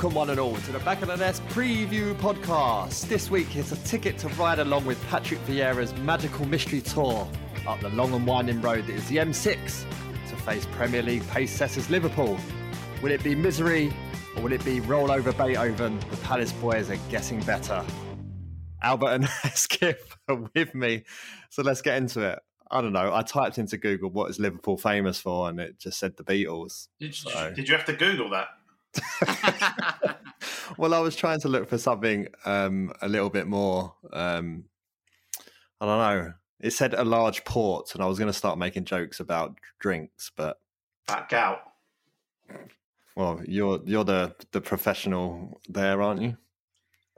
Welcome, one and all, to the Back of the Nest preview podcast. This week it's a ticket to ride along with Patrick Vieira's magical mystery tour up the long and winding road that is the M6 to face Premier League pace setters Liverpool. Will it be misery or will it be roll over Beethoven? The Palace boys are getting better. Albert and Skip are with me, so let's get into it. I don't know. I typed into Google what is Liverpool famous for, and it just said the Beatles. Did, So- did you have to Google that? well, I was trying to look for something um, a little bit more. Um, I don't know. It said a large port, and I was going to start making jokes about drinks, but That gout. well, you're you're the the professional there, aren't you?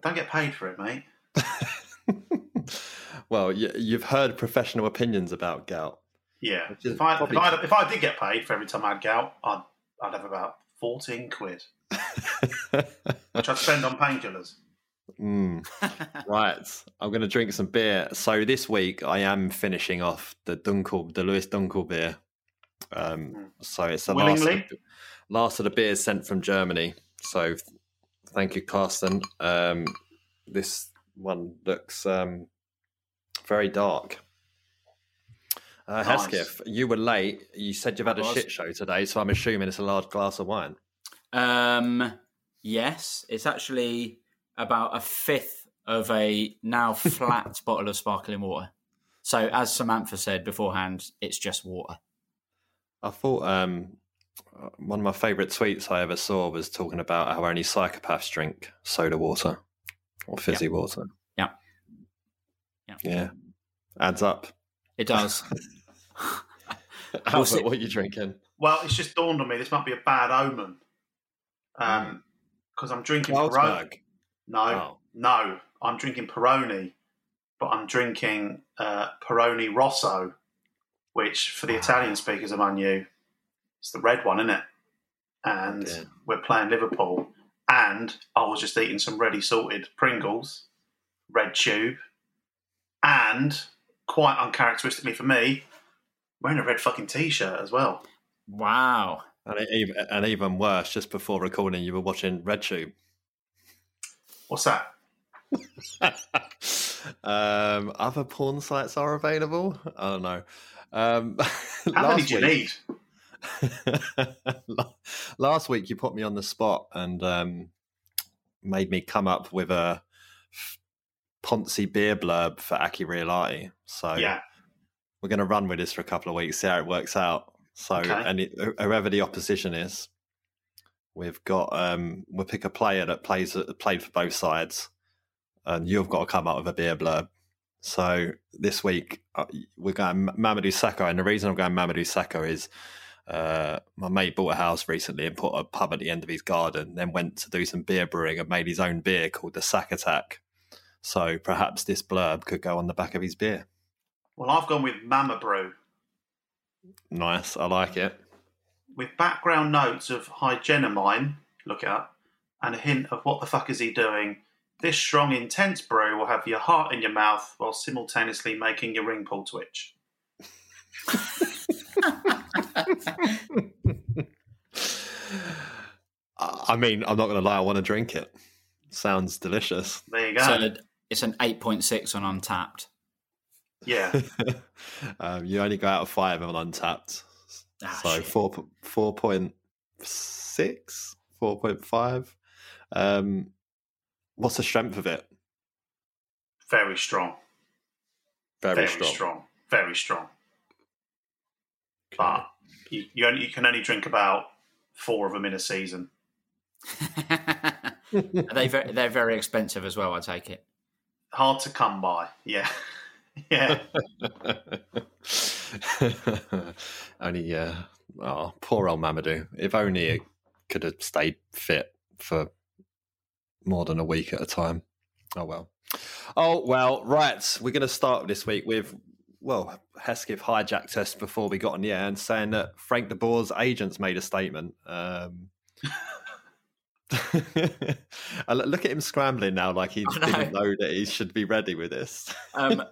I don't get paid for it, mate. well, you, you've heard professional opinions about gout. Yeah. If I, if, I, if I did get paid for every time I had gout, I'd, I'd have about 14 quid, which I'd spend on painkillers. Mm. right, I'm going to drink some beer. So this week I am finishing off the Dunkel, the Lewis Dunkel beer. Um, so it's the last of, the, last of the beers sent from Germany. So th- thank you, Carsten. Um, this one looks um, very dark. Uh, Nice. Hesketh, you were late. You said you've had a shit show today, so I'm assuming it's a large glass of wine. Um, yes, it's actually about a fifth of a now flat bottle of sparkling water. So, as Samantha said beforehand, it's just water. I thought um, one of my favourite tweets I ever saw was talking about how only psychopaths drink soda water or fizzy water. Yeah. Yeah. Yeah. Adds up. It does. Albert, see. what are you drinking? Well, it's just dawned on me this might be a bad omen. Um, Because I'm drinking Peroni. Carlsberg. No, Oh. no. I'm drinking Peroni, but I'm drinking uh, Peroni Rosso, which for the Italian speakers among you, it's the red one, isn't it? And Yeah. we're playing Liverpool. And I was just eating some ready salted Pringles, red tube, and quite uncharacteristically for me, wearing a red fucking t-shirt as well. wow. And, even, and even worse, just before recording, you were watching RedTube. What's that? um, other porn sites are available. I don't know. Um, How many last do you week- need? Last week, you put me on the spot and um, made me come up with a Ponzi beer blurb for Aki Riihilahti. So Yeah. We're going to run with this for a couple of weeks, see how it works out. So, Okay. and it, whoever the opposition is, we've got um, we'll pick a player that plays that played for both sides, and you've got to come up with a beer blurb. So this week uh, we're going Mamadou Sakho, and the reason I'm going Mamadou Sakho is uh, my mate bought a house recently and put a pub at the end of his garden, then went to do some beer brewing and made his own beer called the Sack Attack. So perhaps this blurb could go on the back of his beer. Well, I've gone with Mama Brew. Nice, I like it. with background notes of hygienomine, look it up, and a hint of what the fuck is he doing This strong, intense brew will have your heart in your mouth while simultaneously making your ring pull twitch. I I mean, I'm not going to lie. I want to drink it. Sounds delicious. There you go. So it's an 8.6 on Untappd. Yeah. um, you only go out of five of on Untappd. Ah, so shit. four four point six, four point five. Um, what's the strength of it? Very strong. Very, Very strong. strong. Very strong. But you, you, only, you can only drink about four of them in a season. Are they very, they're very expensive as well, I take it. Hard to come by. Yeah. yeah. only yeah. Oh, poor old Mamadou. If only it could have stayed fit for more than a week at a time. Oh well. Oh well. Right. We're going to start this week with well, Hesketh hijacked us before we got on the air and saying that Frank de Boer's agents made a statement. Um, look at him scrambling now, like he know. didn't know that he should be ready with this. Um,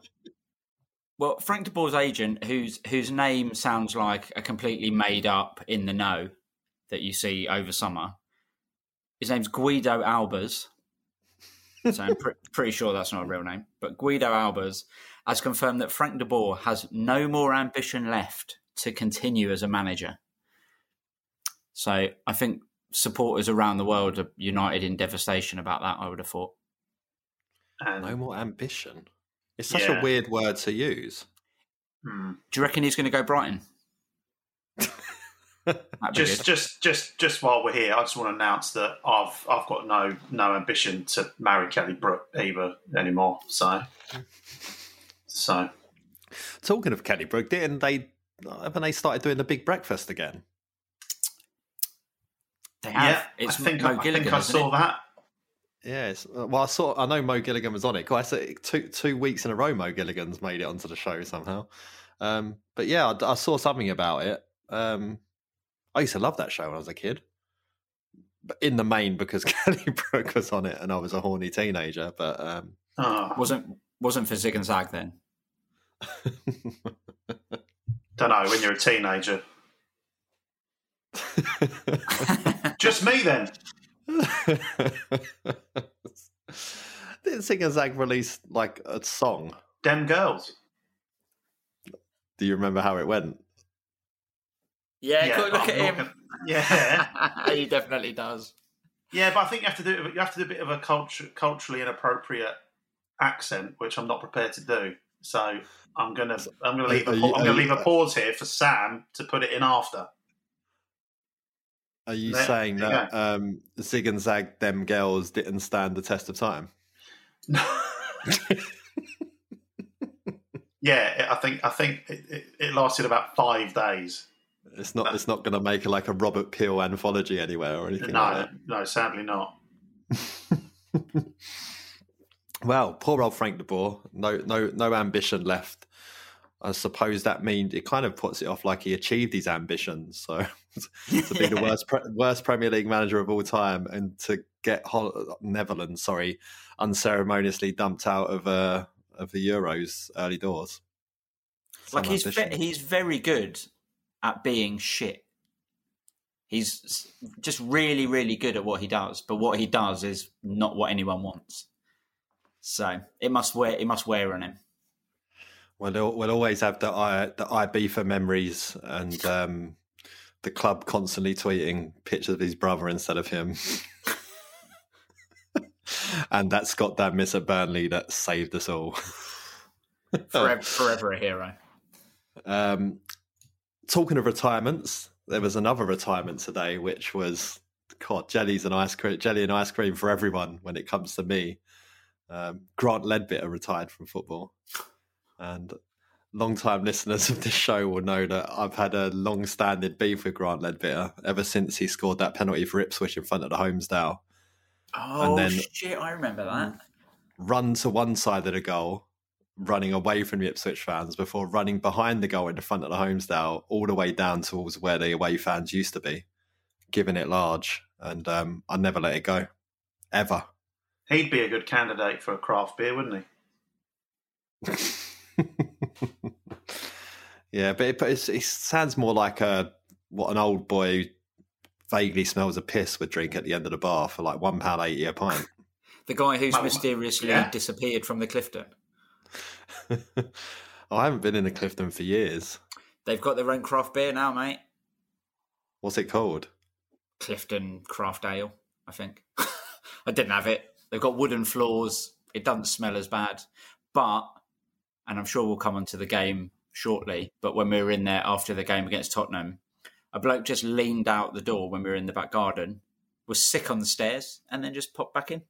well, Frank de Boer's agent, whose whose name sounds like a completely made up in the know that you see over summer, his name's Guido Albers. So I'm pre- pretty sure that's not a real name, but Guido Albers has confirmed that Frank de Boer has no more ambition left to continue as a manager. So I think supporters around the world are united in devastation about that. I would have thought. And No more ambition. It's such Yeah. a weird word to use. hmm. Do you reckon he's going to go Brighton? Just good. just just just while we're here, I just want to announce that I've I've got no no ambition to marry Kelly Brook either anymore. So so Talking of Kelly Brook, didn't they? Haven't they started doing the big breakfast again? They have. yeah, it's I think Mo I, I Gilligan, think I saw it? that. Yes. uh, Well, I saw. I know Mo Gilligan was on it. Quite I two two weeks in a row. Mo Gilligan's made it onto the show somehow. Um, but yeah, I, I saw something about it. Um, I used to love that show when I was a kid. But in the main, because Kelly Brook was on it, and I was a horny teenager. But um, Oh, Wasn't wasn't for Zig and Zag then. don't know when you're a teenager. Just me then. Didn't Zig and Zag release like a song? Dem girls. Do you remember how it went? Yeah, Yeah, look, look I'm at him. gonna- Yeah. he definitely does. Yeah, but I think you have to do you have to do a bit of a culture, culturally inappropriate accent, which I'm not prepared to do. So I'm gonna I'm gonna leave a, Are you- pa- I'm gonna leave a pause here for Sam to put it in after. Are you saying that um, Zig and Zag, them girls, didn't stand the test of time? yeah, I think I think it, it, it lasted about five days. It's not. It's not going to make like a Robert Peel anthology anywhere or anything No, like no, sadly not. Well, poor old Frank de Boer. No, no, no ambition left. I suppose that means it kind of puts it off like he achieved his ambitions. So to be the worst pre- worst Premier League manager of all time and to get Hol- Netherlands, sorry, unceremoniously dumped out of uh, of the Euros early doors. Like he's ve- he's very good at being shit. He's just really, really good at what he does, but what he does is not what anyone wants. So it must wear it must wear on him. Well, we'll always have the I the IB for memories and um, the club constantly tweeting pictures of his brother instead of him. and that Scott Dann miss at Burnley that saved us all. Forever, forever a hero. Um, talking of retirements, there was another retirement today, which was God, jellies and ice cream, jelly and ice cream for everyone. When it comes to me, um, Grant Leadbitter retired from football, and long-time listeners of this show will know that I've had a long-standing beef with Grant Leadbitter ever since he scored that penalty for Ipswich in front of the Holmesdale. Oh and then- shit! I remember that. run to one side of the goal, running away from the Ipswich fans before running behind the goal in the front of the Holmesdale, all the way down towards where the away fans used to be, giving it large. And um, I never let it go, ever. He'd be a good candidate for a craft beer, wouldn't he? yeah, but it, but it's, it sounds more like a what an old boy who vaguely smells of piss would drink at the end of the bar for like one pound eighty a pint. The guy who's Well, mysteriously yeah. disappeared from the Clifton. Oh, I haven't been in the Clifton for years. They've got their own craft beer now, mate. What's it called? Clifton Craft Ale, I think. I didn't have it. They've got wooden floors. It doesn't smell as bad. But, and I'm sure we'll come onto the game shortly, but when we were in there after the game against Tottenham, a bloke just leaned out the door when we were in the back garden, was sick on the stairs, and then just popped back in.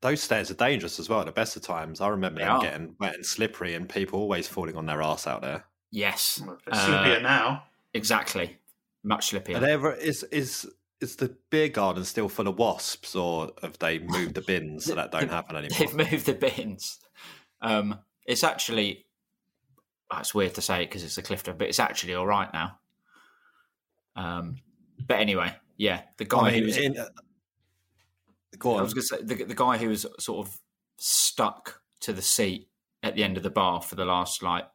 Those stairs are dangerous as well. At the best of times, I remember They them are. getting wet and slippery, and people always falling on their ass out there. Yes. It's Uh, slippier now. Exactly. Much slippier. Are they ever, is is is the beer garden still full of wasps, or have they moved the bins so that don't happen anymore? They've moved the bins. Um, it's actually, oh, it's weird to say it because it's the Clifton, but it's actually all right now. Um, but anyway, yeah, the guy I who was, in, go on. I was going to say the, the guy who was sort of stuck to the seat at the end of the bar for the last like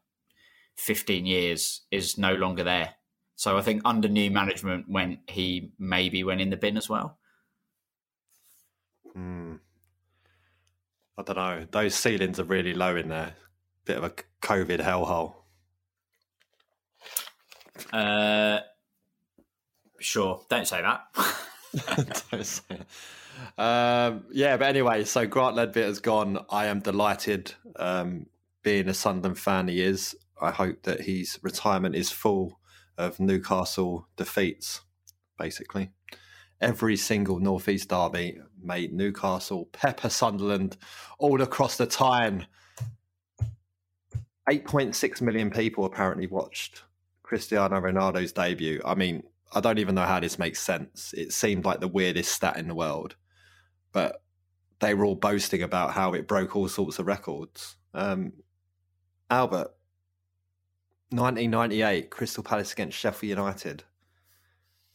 fifteen years is no longer there. So I think under new management, when he maybe went in the bin as well. Hmm. I don't know. Those ceilings are really low in there. Bit of a COVID hellhole. Uh, sure, don't say that. Don't say um, yeah, but anyway, so Grant Leadbitter's gone. I am delighted. Um, being a Sunderland fan, he is. I hope that his retirement is full of Newcastle defeats. Basically, every single Northeast derby made Newcastle pepper Sunderland all across the time. Eight point six million people apparently watched Cristiano Ronaldo's debut. I mean, I don't even know how this makes sense. It seemed like the weirdest stat in the world, but they were all boasting about how it broke all sorts of records. Um, Albert, 1998, Crystal Palace against Sheffield United.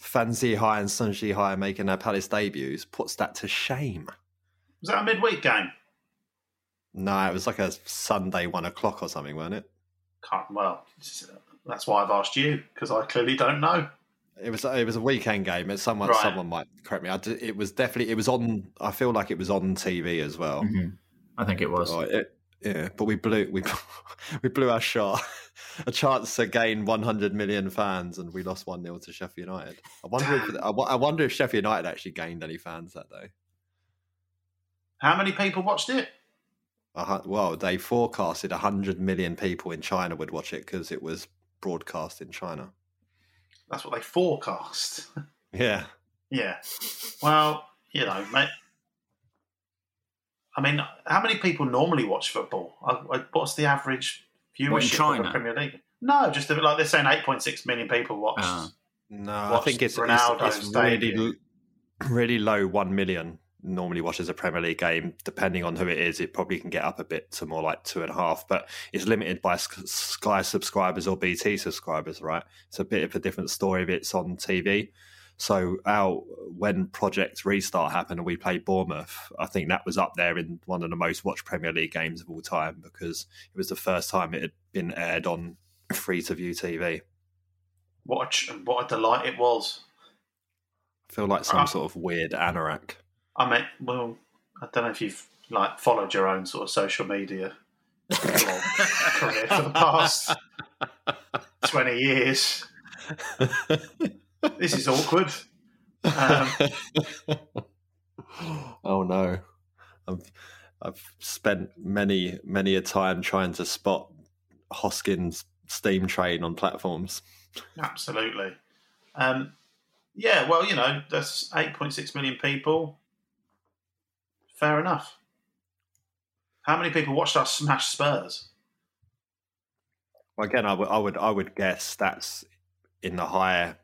Fan Zihai and Sun Jihai making their Palace debuts puts that to shame. Was that a midweek game? No, it was like a Sunday one o'clock or something, wasn't it? Can't, well, that's why I've asked you because I clearly don't know. It was it was a weekend game, and someone Right. someone might correct me. I d it was definitely it was on. I feel like it was on TV as well. Mhm. I think it was. Oh, it, yeah, but we blew we we blew our shot. A chance to gain 100 million fans, and we lost one 0 to Sheffield United. I wonder if I I wonder if Sheffield United actually gained any fans that day. How many people watched it? Hu- Well, they forecasted 100 million people in China would watch it because it was broadcast in China. That's what they forecast. Yeah, yeah. Well, you know, mate. I mean, how many people normally watch football? I, I, what's the average viewership What, in of the Premier League? No, just a bit like they're saying 8.6 million people watch. Ah. no, I think it's, it's, Ronaldo's it's really really low. One million normally watches a Premier League game. Depending on who it is, it probably can get up a bit to more like two and a half. But it's limited by Sky subscribers or BT subscribers, right? It's a bit of a different story if it's on TV. So our when Project Restart happened and we played Bournemouth, I think that was up there in one of the most watched Premier League games of all time because it was the first time it had been aired on free to view TV. What a, what a delight it was. I feel like some Ah. sort of weird anorak. I mean, well, I don't know if you've like followed your own sort of social media career for the past 20 years. This is awkward. Um, oh no, I've I've spent many many a time trying to spot Hoskins' steam train on platforms. absolutely. Um, yeah, well, you know, that's 8.6 million people. Fair enough. How many people watched us smash Spurs? Well, again, I would I would I would guess that's in the higher,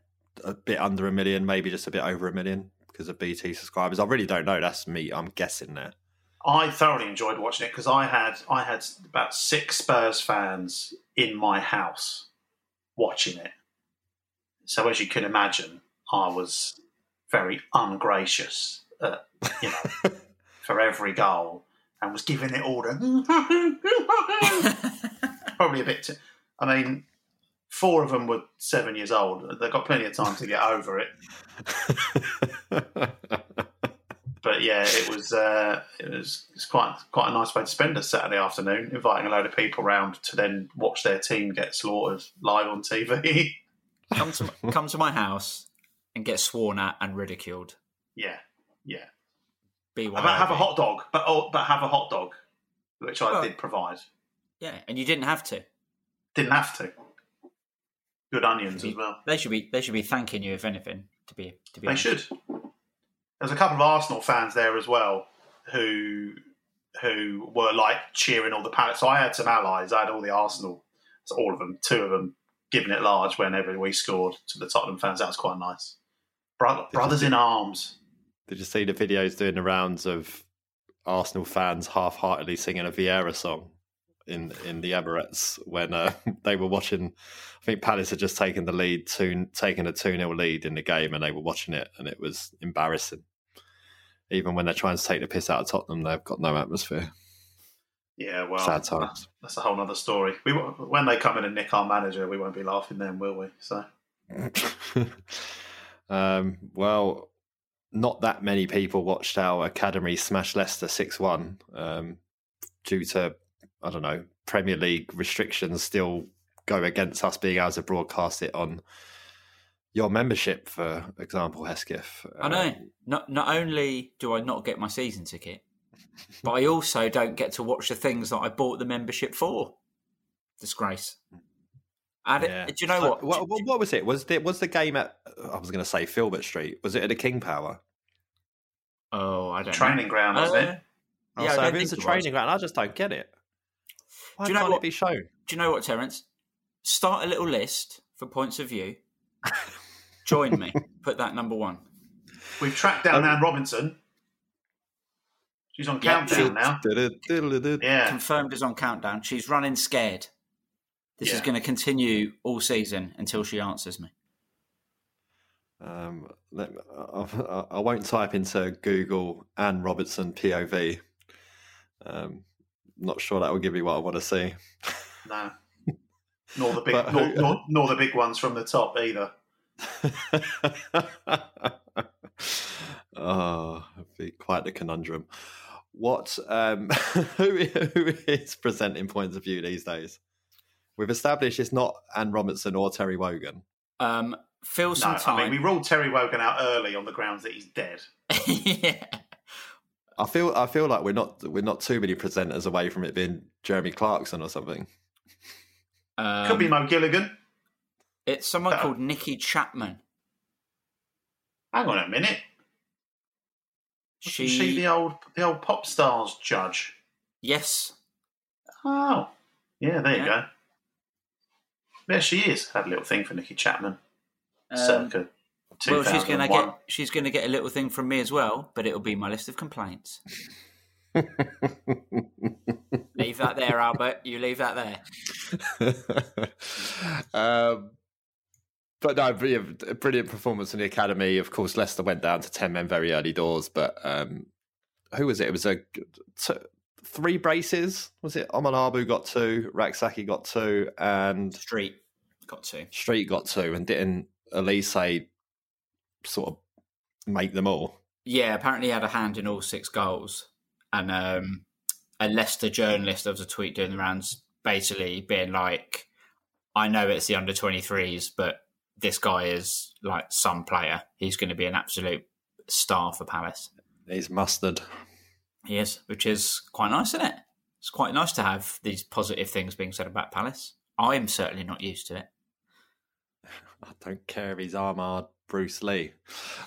a bit under a million, maybe just a bit over a million because of BT subscribers. I really don't know. That's me. I'm guessing there. I thoroughly enjoyed watching it because I had I had about six Spurs fans in my house watching it. So as you can imagine, I was very ungracious uh, you know, for every goal and was giving it all the probably a bit. Too, I mean, four of them were seven years old. They've got plenty of time to get over it. But yeah, it was uh, it was it's quite quite a nice way to spend a Saturday afternoon, inviting a load of people round to then watch their team get slaughtered live on TV. come to my, come to my house and get sworn at and ridiculed. yeah, yeah. BYOB. But have a hot dog, but oh, but have a hot dog, which I Well- did provide. Yeah, and you didn't have to. Didn't have to. Good onions as well. They should be they should be thanking you if anything. To be to be They honest. should. There's a couple of Arsenal fans there as well who who were like cheering all the Palace. So I had some allies. I had all the Arsenal, so all of them, two of them, giving it large whenever we scored to the Tottenham fans. That was quite nice. Bro- brothers see- in arms. Did you see the videos doing the rounds of Arsenal fans half-heartedly singing a Vieira song in in the Emirates when uh, they were watching? I think Palace had just taken the lead, two, taken a two 0 lead in the game, and they were watching it, and it was embarrassing. Even when they're trying to take the piss out of Tottenham, they've got no atmosphere. Yeah, well, Sad times. that's a whole other story. We when they come in and nick our manager, we won't be laughing then, will we? So um, well, not that many people watched our academy smash Leicester six one um, due to I don't know Premier League restrictions still go against us being able to broadcast it on your membership, for example, Hesketh. I know. Not not only do I not get my season ticket, but I also don't get to watch the things that I bought the membership for. Disgrace. And it- Yeah. do you know So, what? what? what- what was it? Was the was the game at? I was going to say Filbert Street. Was it at the King Power? Oh, I don't know. training know. ground, wasn't Uh, it? Oh, Yeah, I so don't if it's a think it was. training ground, I just don't get it. Why Do you know can't what- it be shown? Do you know what, Terence? Start a little list for points of view. Join me. Put that number one. We've tracked down Anne Robinson. She's on Yeah, countdown now. Yeah, Confirmed is on countdown. She's running scared. This is going to continue all season until she answers me. Um, let, I, I won't type into Google Anne Robertson POV. Um, not sure that will give me what I want to see. no. Nor the big, But nor, nor, nor the big ones from the top either. oh, it'd be quite the conundrum. What? Um, who, who is presenting points of view these days? We've established it's not Anne Robertson or Terry Wogan. Um, fill No, some I time. mean we ruled Terry Wogan out early on the grounds that he's dead. yeah. I feel I feel like we're not we're not too many presenters away from it being Jeremy Clarkson or something. Um, Could be Mo Gilligan. It's someone Uh, called Nicki Chapman. Hang on a minute. She, Is she the old the old pop stars judge? yes, Oh, yeah. There you go. There she is. Had a little thing for Nicki Chapman. um, Circa. Well, she's going to get she's going to get a little thing from me as well, but it'll be my list of complaints. leave that there, Albert. You leave that there. um, but no, brilliant, a brilliant performance in the academy. Of course, Leicester went down to ten men very early doors, but um, who was it? It was a t- three braces. Was it? Omilabu got two, Rak-Sakyi got two, and Street got two. Street got two, and didn't Elise sort of make them all? Yeah, apparently he had a hand in all six goals. And um, a Leicester journalist, there was a tweet doing the rounds, basically being like, I know it's the under 23s, but this guy is like some player. He's going to be an absolute star for Palace. He's mustard. He is, which is quite nice, isn't it? It's quite nice to have these positive things being said about Palace. I'm certainly not used to it. I don't care if he's Armard Bruce Lee.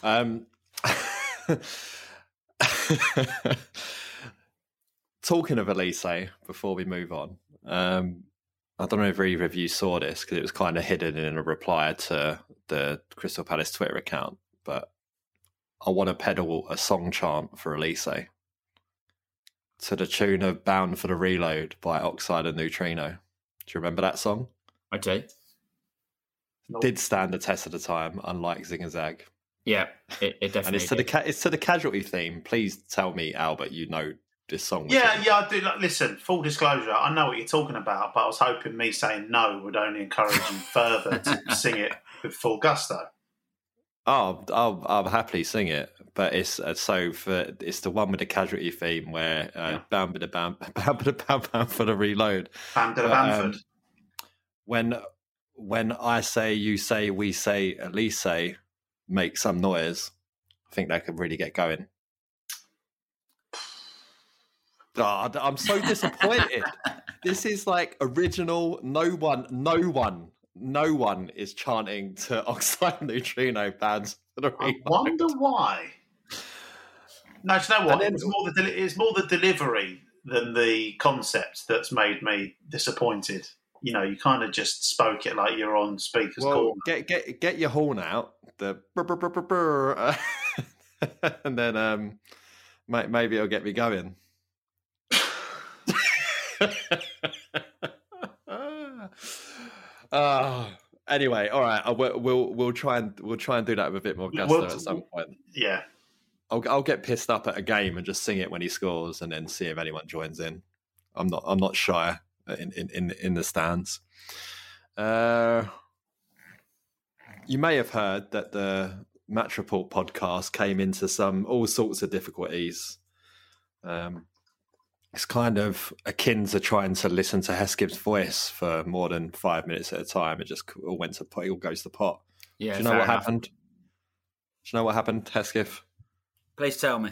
Um, talking of Elise, before we move on, um, I don't know if either of you saw this because it was kind of hidden in a reply to the Crystal Palace Twitter account, but I want to pedal a song chant for Elise to the tune of Bound for the Reload by Oxide and Neutrino. Do you remember that song? I do. Nope. did stand the test of the time, unlike Zig and Zag. Yeah, it, it definitely. and it's to the ca- it's to the casualty theme. Please tell me, Albert, you know this song. Yeah, written. yeah, I do. Like, listen, full disclosure, I know what you're talking about, but I was hoping me saying no would only encourage you further to sing it with full gusto. Oh, I'll, I'll happily sing it, but it's uh, so for it's the one with the casualty theme where uh, Yeah. bam bam bam bam bam bam bam for the reload. Bam to the But, um, Bamford. when when I say, you say, we say, at least say, make some noise. I think that could really get going. Ah, God, I'm so disappointed. this is like original. No one, no one, no one is chanting to Oxide Neutrino bands I wonder why. No, do you know what? Then- it's, more the it's more the delivery than the concept that's made me disappointed. You know, you kind of just spoke it like you're on speakers Well, corner. get get get your horn out, the brr, brr, brr, and then um, may- maybe it'll get me going. uh, anyway, all right. Will we'll we'll try and we'll try and do that with a bit more gusto Well, at some point. Yeah, I'll I'll get pissed up at a game and just sing it when he scores, and then see if anyone joins in. I'm not I'm not shy in in in, in the stands. Uh, you may have heard that the Match Report podcast came into some all sorts of difficulties. Um, it's kind of akin to trying to listen to Heskip's voice for more than five minutes at a time. It just all went to pot. It all goes to pot. Yeah, Do you know what enough. happened? Do you know what happened, Heskip? Please tell me.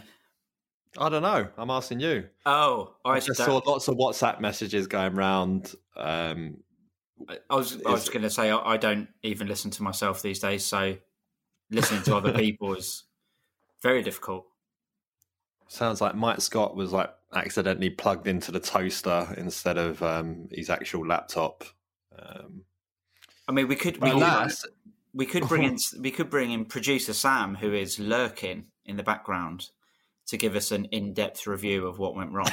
I don't know. I'm asking you. Oh, I, I just don't- saw lots of WhatsApp messages going round. Um, I was I was going to say I, I don't even listen to myself these days, so listening to other people is very difficult. sounds like Mike Scott was like accidentally plugged into the toaster instead of um, his actual laptop. Um, I mean, we could we, but we could bring in we could bring in producer Sam, who is lurking in the background, to give us an in depth review of what went wrong.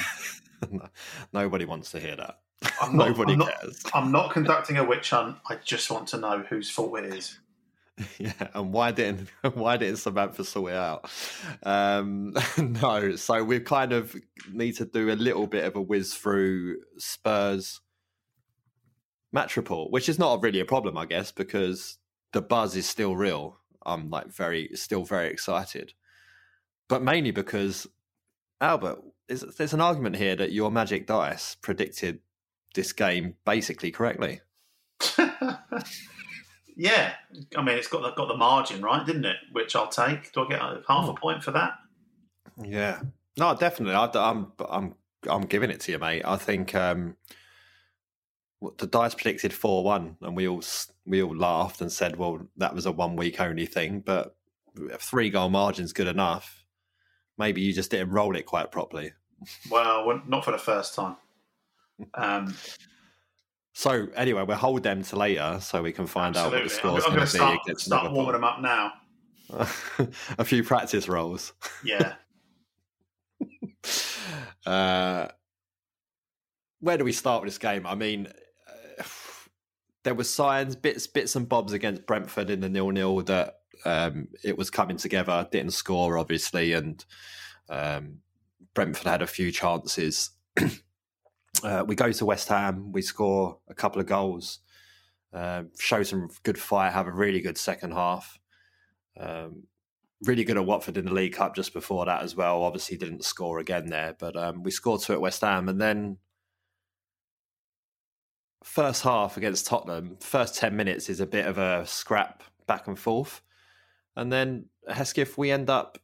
nobody wants to hear that. I'm not, nobody I'm not, cares. I'm not conducting a witch hunt. I just want to know whose fault it is. Yeah, and why didn't why didn't Samantha sort it out? Um, no, so we kind of need to do a little bit of a whiz through Spurs match report, which is not really a problem, I guess, because the buzz is still real. I'm like very still very excited, but mainly because Albert, is, there's an argument here that your magic dice predicted this game basically correctly. yeah, I mean it's got the, got the margin right, didn't it? Which I'll take. Do I get half a point for that? Yeah, no, definitely. I, I'm, I'm, I'm giving it to you, mate. I think um, the dice predicted four one, and we all we all laughed and said, "Well, that was a one week only thing." But a three goal margin's good enough. Maybe you just didn't roll it quite properly. Well, not for the first time. Um, So anyway, we'll hold them to later so we can find out what the absolutely. score's going to be start, start warming them up now. A few practice rolls. Yeah. Uh, where do we start with this game? I mean, uh, there were signs, bits, bits and bobs against Brentford in the nil-nil that um, it was coming together. Didn't score, obviously, and um, Brentford had a few chances. uh, we go to West Ham, we score a couple of goals, uh, show some good fire, have a really good second half. Um, really good at Watford in the League Cup just before that as well. Obviously, didn't score again there, but um, we scored two at West Ham, and then first half against Tottenham, first ten minutes is a bit of a scrap back and forth, and then Hesketh we end up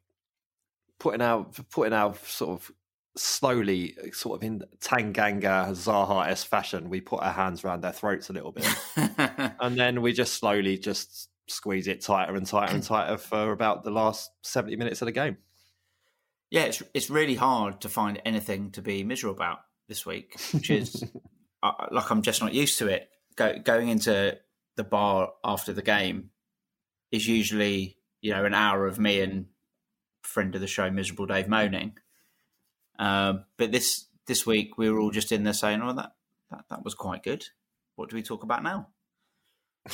putting out putting out sort of slowly, sort of in Tanganga Zaha s fashion, we put our hands around their throats a little bit, and then we just slowly just squeeze it tighter and tighter and tighter for about the last 70 minutes of the game. yeah, it's it's really hard to find anything to be miserable about this week, which is uh, like I'm just not used to it. Go, going into the bar after the game is usually you know an hour of me and friend of the show, miserable Dave moaning. Um, but this this week we were all just in there saying, "Oh, that that, that was quite good. What do we talk about now?"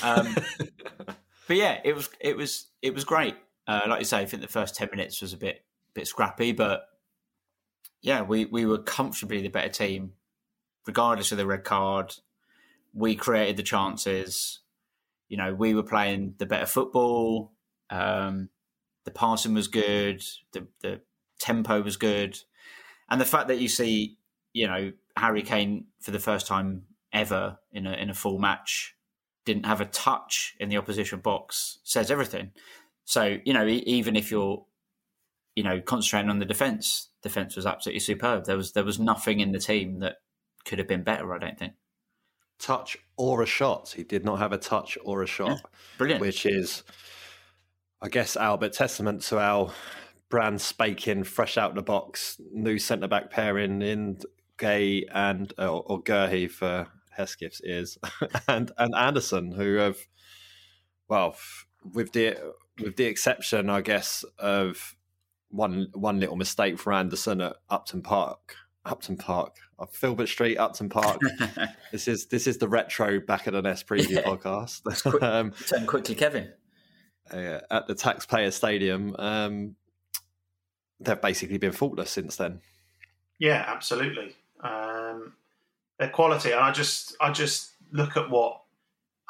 Um, but yeah, it was it was it was great. Uh, like you say, I think the first ten minutes was a bit bit scrappy, but yeah, we we were comfortably the better team, regardless of the red card. We created the chances. You know, we were playing the better football. Um, the passing was good. The the tempo was good, and the fact that you see, you know, Harry Kane for the first time ever in a in a full match didn't have a touch in the opposition box says everything. So you know, even if you're you know concentrating on the defense, defense was absolutely superb. There was there was nothing in the team that could have been better. I don't think touch or a shot. He did not have a touch or a shot. Yeah, brilliant. Which is, I guess, Albert testament to our brand spanking, fresh out the box, new centre back pairing in Gay and uh, or Guehi for Hesketh's ears, and and Anderson, who have, well, with the with the exception, I guess, of one one little mistake for Anderson at Upton Park. Upton Park, Filbert Street, Upton Park. this is this is the retro back at the Nest preview podcast. Um, turn quickly, Kevin. Uh, at the Taxpayer Stadium, um, they've basically been faultless since then. Yeah, absolutely. Um, their quality, and I just I just look at what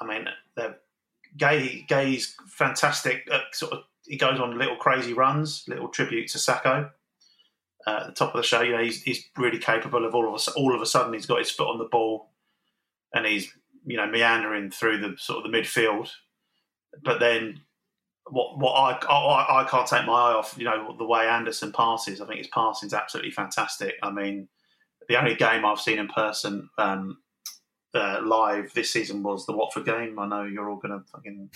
I mean. They're Guehi Guehi's fantastic. Uh, sort of, he goes on little crazy runs, little tribute to Sakho. Uh, at the top of the show, you know, he's, he's really capable of all of a, all of a sudden he's got his foot on the ball, and he's you know meandering through the sort of the midfield. But then, what what I, I I can't take my eye off, you know, the way Anderson passes. I think his passing is absolutely fantastic. I mean, the only game I've seen in person um, uh, live this season was the Watford game. I know you're all going to fucking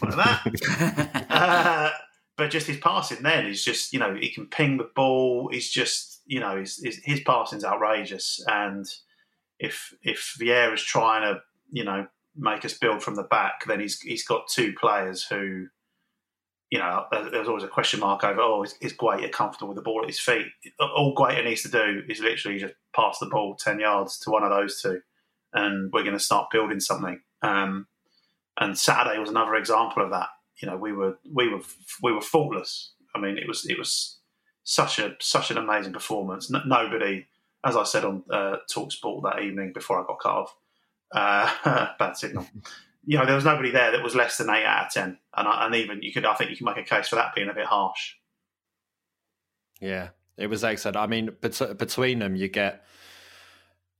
point of that. uh, but just his passing then is just, you know, he can ping the ball. He's just, you know, his, his, his passing's outrageous. And if if Vieira's trying to, you know, make us build from the back, then he's he's got two players who you know, there's always a question mark over, oh, is, is Guaita comfortable with the ball at his feet? All Guaita needs to do is literally just pass the ball 10 yards to one of those two, and we're going to start building something. Um, and Saturday was another example of that. You know, we were we were we were faultless. I mean, it was it was such a such an amazing performance. Nobody, as I said on uh, Talk Sport that evening before I got cut off, uh, bad signal you know, there was nobody there that was less than eight out of ten, and and even you could, I think, you can make a case for that being a bit harsh. Yeah, it was excellent. I mean, bet- between them, you get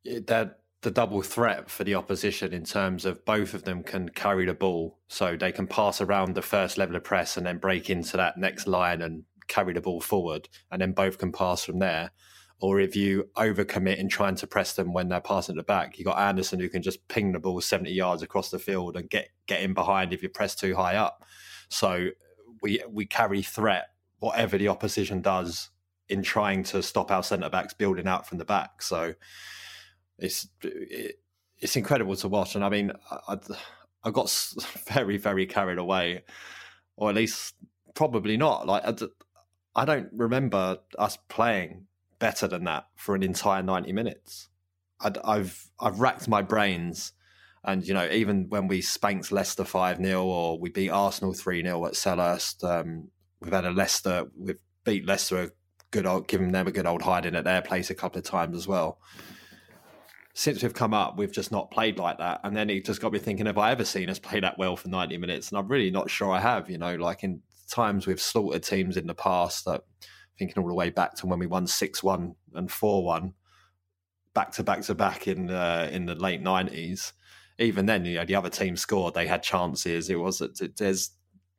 that the double threat for the opposition in terms of both of them can carry the ball, so they can pass around the first level of press and then break into that next line and carry the ball forward, and then both can pass from there or if you overcommit in trying to press them when they're passing the back, you got Anderson who can just ping the ball 70 yards across the field and get get in behind if you press too high up. So we we carry threat whatever the opposition does in trying to stop our centre backs building out from the back. So it's it, it's incredible to watch, and I mean I, I got very very carried away, or at least probably not. Like I, I don't remember us playing better than that for an entire 90 minutes. i have I've racked my brains, and you know even when we spanked Leicester five 0 or we beat Arsenal three 0 at Selhurst, um, we've had a Leicester we've beat Leicester a good old giving them a good old hiding at their place a couple of times as well. Since we've come up, we've just not played like that, and then it just got me thinking: Have I ever seen us play that well for ninety minutes? And I'm really not sure I have. You know, like in times we've slaughtered teams in the past that thinking all the way back to when we won six one and four one, back to back to back in uh, in the late nineties. Even then, you know, the other team scored; they had chances. It was it, there's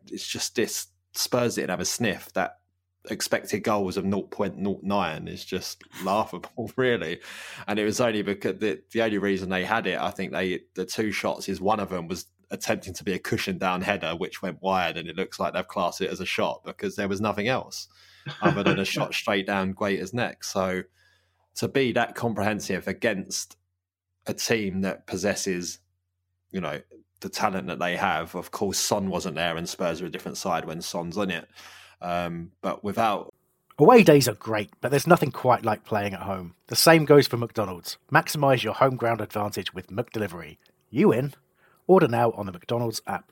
it's just this Spurs didn't have a sniff. That expected goal was of 0.09 is just laughable, really. And it was only because the, the only reason they had it, I think they the two shots is one of them was attempting to be a cushion down header, which went wide, and it looks like they've classed it as a shot because there was nothing else other than a shot straight down Guaita's neck. So to be that comprehensive against a team that possesses, you know, the talent that they have. Of course, Son wasn't there, and Spurs are a different side when Son's on it. Um, but without Away days are great, but there's nothing quite like playing at home. The same goes for McDonald's. Maximise your home ground advantage with McDelivery. You in? Order now on the McDonald's app.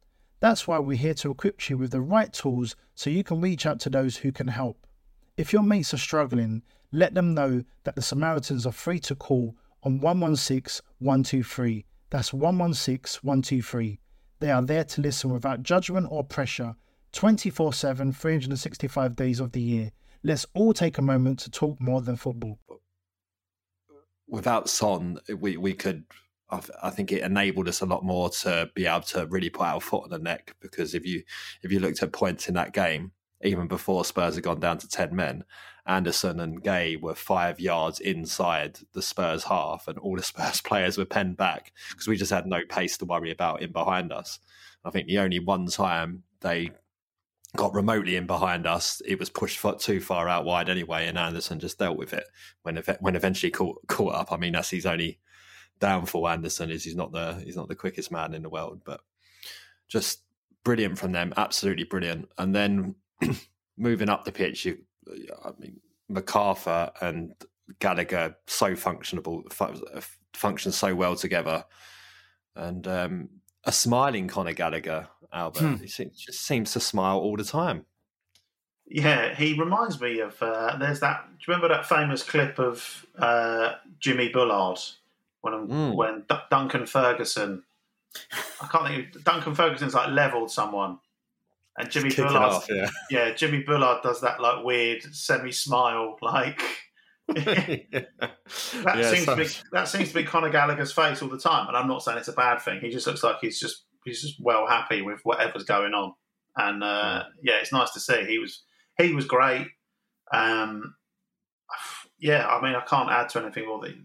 That's why we're here to equip you with the right tools so you can reach out to those who can help. If your mates are struggling, let them know that the Samaritans are free to call on 116 123. That's 116 123. They are there to listen without judgment or pressure 24 7, 365 days of the year. Let's all take a moment to talk more than football. Without Son, we, we could I, th- I, think it enabled us a lot more to be able to really put our foot on the neck because if you if you looked at points in that game, even before Spurs had gone down to ten men, Andersen and Guehi were five yards inside the Spurs half, and all the Spurs players were penned back because we just had no pace to worry about in behind us. I think the only one time they got remotely in behind us, it was pushed too far out wide anyway, and Andersen just dealt with it when when eventually caught caught up. I mean, that's his only downfall. Andersen is he's not the he's not the quickest man in the world, but just brilliant from them, absolutely brilliant. And then moving up the pitch, you, I mean, McArthur and Gallagher so functionable, function so well together, and um, a smiling Conor Gallagher. Albert, hmm. he just seems to smile all the time. Yeah, he reminds me of. Uh, there's that. Do you remember that famous clip of uh, Jimmy Bullard when mm. when D- Duncan Ferguson? I can't think. Duncan Ferguson's like leveled someone, and Jimmy Bullard. Off, yeah. yeah, Jimmy Bullard does that like weird semi smile, like. that yeah, seems to be that seems to be Conor Gallagher's face all the time, and I'm not saying it's a bad thing. He just looks like he's just he's just well happy with whatever's going on, and uh, yeah, it's nice to see. He was he was great. Um, yeah, I mean, I can't add to anything more that,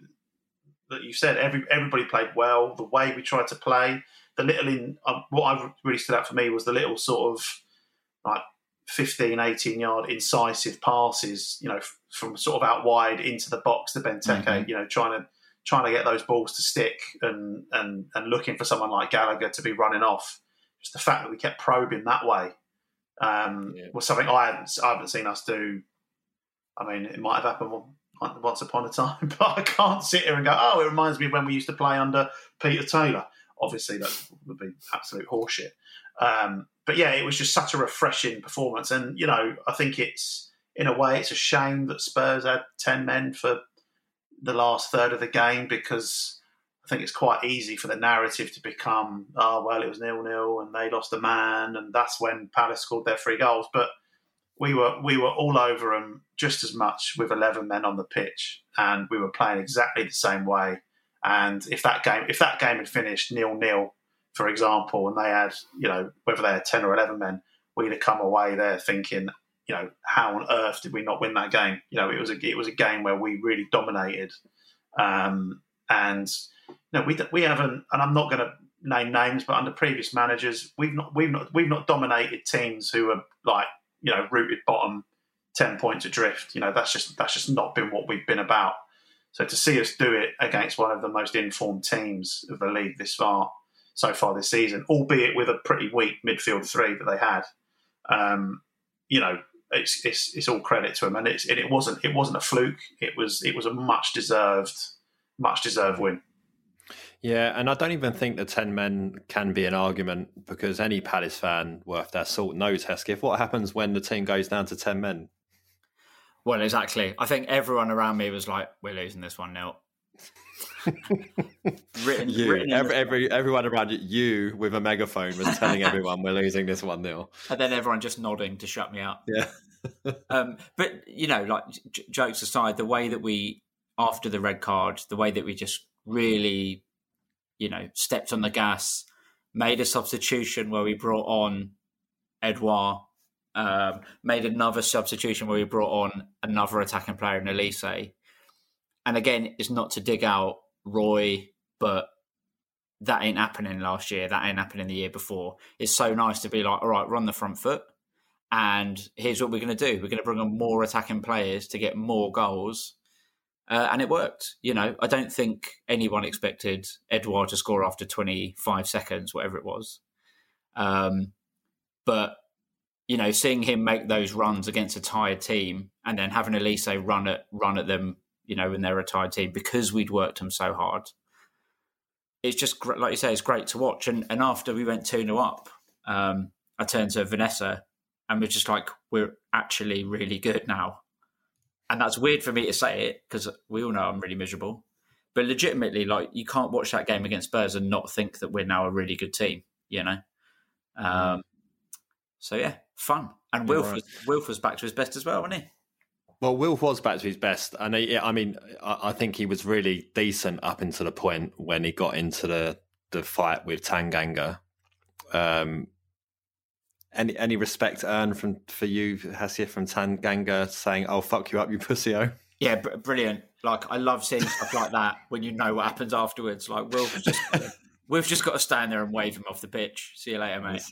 that you said. Every everybody played well. The way we tried to play, the little in um, what I really stood out for me was the little sort of like 15, 18 yard incisive passes. You know, f- from sort of out wide into the box to Benteke. Mm-hmm. You know, trying to trying to get those balls to stick and and and looking for someone like Gallagher to be running off. Just the fact that we kept probing that way um, yeah. was something I haven't I haven't seen us do. I mean, it might have happened once upon a time, but I can't sit here and go, "Oh, it reminds me of when we used to play under Peter Taylor." Obviously, that would be absolute horseshit. Um, but yeah, it was just such a refreshing performance, and you know, I think it's in a way it's a shame that Spurs had ten men for the last third of the game because I think it's quite easy for the narrative to become, oh well, it was nil nil and they lost a man, and that's when Palace scored their three goals. But we were we were all over them just as much with eleven men on the pitch, and we were playing exactly the same way. And if that game if that game had finished nil nil, for example, and they had you know whether they had ten or eleven men, we'd have come away there thinking, you know, how on earth did we not win that game? You know, it was a it was a game where we really dominated, um, and no, we we haven't, and I'm not going to name names, but under previous managers, we've not we've not we've not dominated teams who are like you know rooted bottom, ten points adrift. You know that's just that's just not been what we've been about. So to see us do it against one of the most informed teams of the league this far, so far this season, albeit with a pretty weak midfield three that they had, um, you know, it's, it's it's all credit to them, and it's and it wasn't it wasn't a fluke. It was it was a much deserved much deserved win. Yeah, and I don't even think the 10 men can be an argument because any Palace fan worth their salt knows, Hesketh, what happens when the team goes down to 10 men? Well, exactly. I think everyone around me was like, we're losing this one nil." written, you, written every, every, everyone around you, you with a megaphone was telling everyone we're losing this one nil, and then everyone just nodding to shut me up. Yeah, um, but you know, like j- jokes aside, the way that we after the red card, the way that we just really you know, stepped on the gas, made a substitution where we brought on Edouard, um, made another substitution where he brought on another attacking player in Olise. And again, it's not to dig out Roy, but that ain't happening last year. That ain't happening the year before. It's so nice to be like, all right, run the front foot. and here's what we're going to do: we're going to bring on more attacking players to get more goals. Uh, and it worked. You know, I don't think anyone expected Edouard to score after 25 seconds, whatever it was. Um, but you know, seeing him make those runs against a tired team and then having Olise run at run at them, you know, when they're a tired team because we'd worked them so hard. It's just like you say, it's great to watch. And and after we went two 0 up, um, I turned to Vanessa and we're just like, we're actually really good now. And that's weird for me to say it because we all know I'm really miserable. But legitimately, like you can't watch that game against Spurs and not think that we're now a really good team. You know. Um, so yeah, fun. And Wilf, Right. was, Wilf was back to his best as well, wasn't he? Well, Wilf was back to his best, and he, I mean, I, I think he was really decent up until the point when he got into the the fight with Tanganga. Um, any any respect earned from for you, Hasia, from Tanganga saying, "I'll fuck you up, you pussy oh." Yeah, br- brilliant. Like I love seeing stuff like that when you know what happens afterwards. Like Wilf's just, we've just got to stand there and wave him off the pitch. See you later, mate.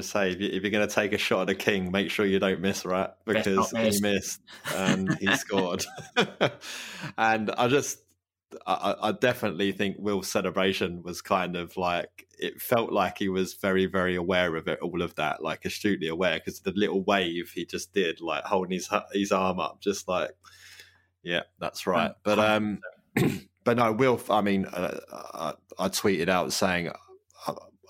Say if, you, you're going to take a shot at the king, make sure you don't miss, right? Because not he missed and he scored. and I just, I, I definitely think Will's celebration was kind of like it felt like he was very, very aware of it, all of that, like astutely aware, because the little wave he just did, like holding his his arm up, just like, yeah, that's right. But um, but no, Will. I mean, uh, I, I tweeted out saying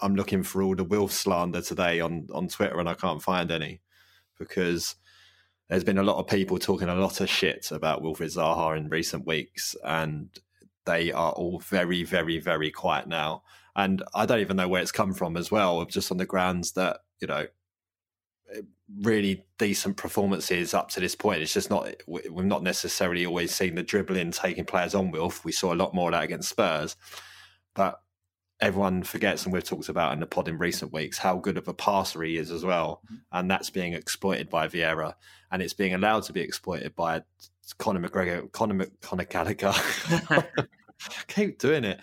I'm looking for all the Wilf slander today on on Twitter, and I can't find any because there's been a lot of people talking a lot of shit about Wilfried Zaha in recent weeks, and they are all very, very, very quiet now. And I don't even know where it's come from as well, just on the grounds that you know really decent performances up to this point. It's just not we- we've not necessarily always seen the dribbling taking players on Wilf. We saw a lot more of that against Spurs, but everyone forgets, and we've talked about in the pod in recent weeks, how good of a passer he is as well, and that's being exploited by Vieira, and it's being allowed to be exploited by Conor McGregor, Conor Conor Gallagher. Keep doing it.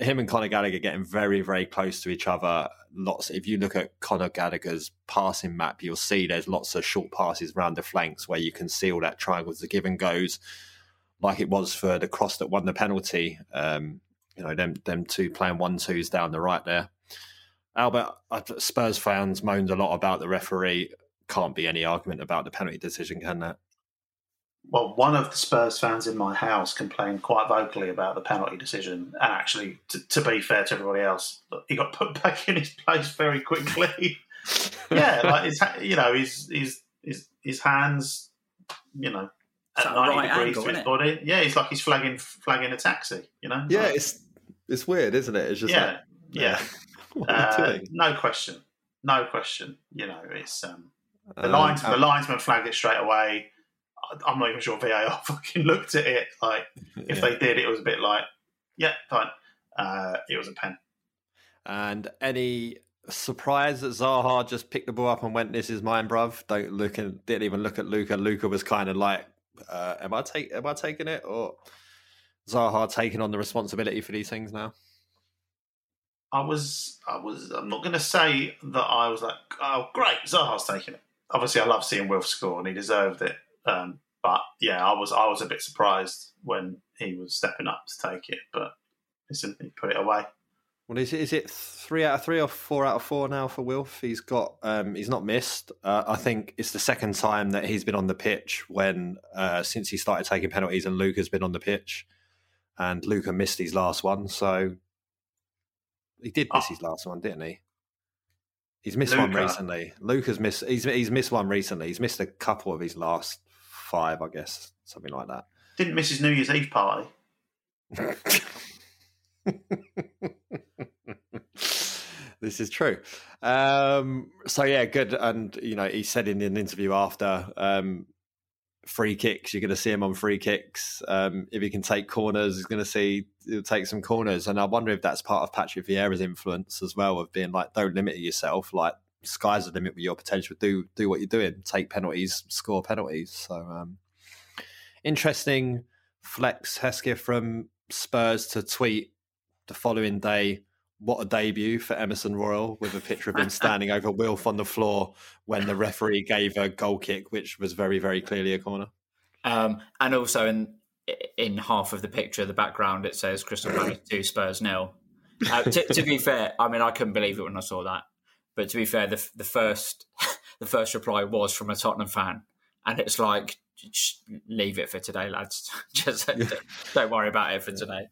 Him and Conor Gallagher getting very, very close to each other. Lots. If you look at Conor Gallagher's passing map, you'll see there's lots of short passes around the flanks where you can see all that triangles, the give and goes, like it was for the cross that won the penalty. Um, you know, them them two playing one twos down the right there. Albert, Spurs fans moaned a lot about the referee. Can't be any argument about the penalty decision, can there? Well, one of the Spurs fans in my house complained quite vocally about the penalty decision, and actually, to, to be fair to everybody else, he got put back in his place very quickly. yeah, like his, you know, his his his his hands, you know, at at ninety right degrees angle, to his body. Yeah, he's like he's flagging flagging a taxi. You know. Yeah, Like, it's it's weird, isn't it? It's just yeah, like, yeah. what are you Uh, doing? no question, no question. You know, it's um, the Um, lines the um, linesman flagged it straight away. I- I'm not even sure VAR fucking looked at it. Like if yeah. they did, it was a bit like, yeah, fine. Uh, it was a pen. And any surprise that Zaha just picked the ball up and went, "This is mine, bruv." Don't look and didn't even look at Luka. Luka was kind of like, uh, "Am I take? Am I taking it?" Or Zaha taking on the responsibility for these things now? I was, I was. I'm not going to say that I was like, oh, great, Zaha's taking it. Obviously, I love seeing Wilf score, and he deserved it. Um, but yeah, I was, I was a bit surprised when he was stepping up to take it. But listen, he put it away. Well, is it, is it three out of three or four out of four now for Wilf? He's got um, he's not missed. Uh, I think it's the second time that he's been on the pitch when uh, since he started taking penalties, and Luke has been on the pitch, and Luka missed his last one. So he did miss Oh. his last one, didn't he? He's missed one Luka. recently. Luka's missed. He's he's missed one recently. He's missed a couple of his last five, I guess, something like that. Didn't miss his New Year's Eve party. this is true. Um, so yeah, good. And you know, he said in an interview after um, free kicks, you're going to see him on free kicks. Um, if he can take corners, he's going to see he'll take some corners. And I wonder if that's part of Patrick Vieira's influence as well of being like, don't limit yourself. Like sky's the limit with your potential. Do do what you're doing. Take penalties, score penalties. So um, interesting flex Hesketh from Spurs to tweet the following day what a debut for Emerson Royal with a picture of him standing over Wilf on the floor when the referee gave a goal kick, which was very, very clearly a corner. Um, and also in in half of the picture, the background, it says Crystal Palace two Spurs nil. Uh, to, to, be fair, I mean I couldn't believe it when I saw that. But to be fair, the the first the first reply was from a Tottenham fan, and it's like leave it for today, lads. Just don't worry about it for today.